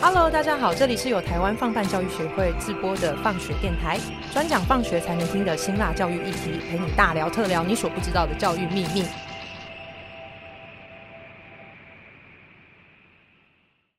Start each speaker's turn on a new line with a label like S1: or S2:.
S1: Hello，大家好，这里是由台湾放办教育学会自播的放学电台，专讲放学才能听的辛辣教育议题，陪你大聊特聊你所不知道的教育秘密。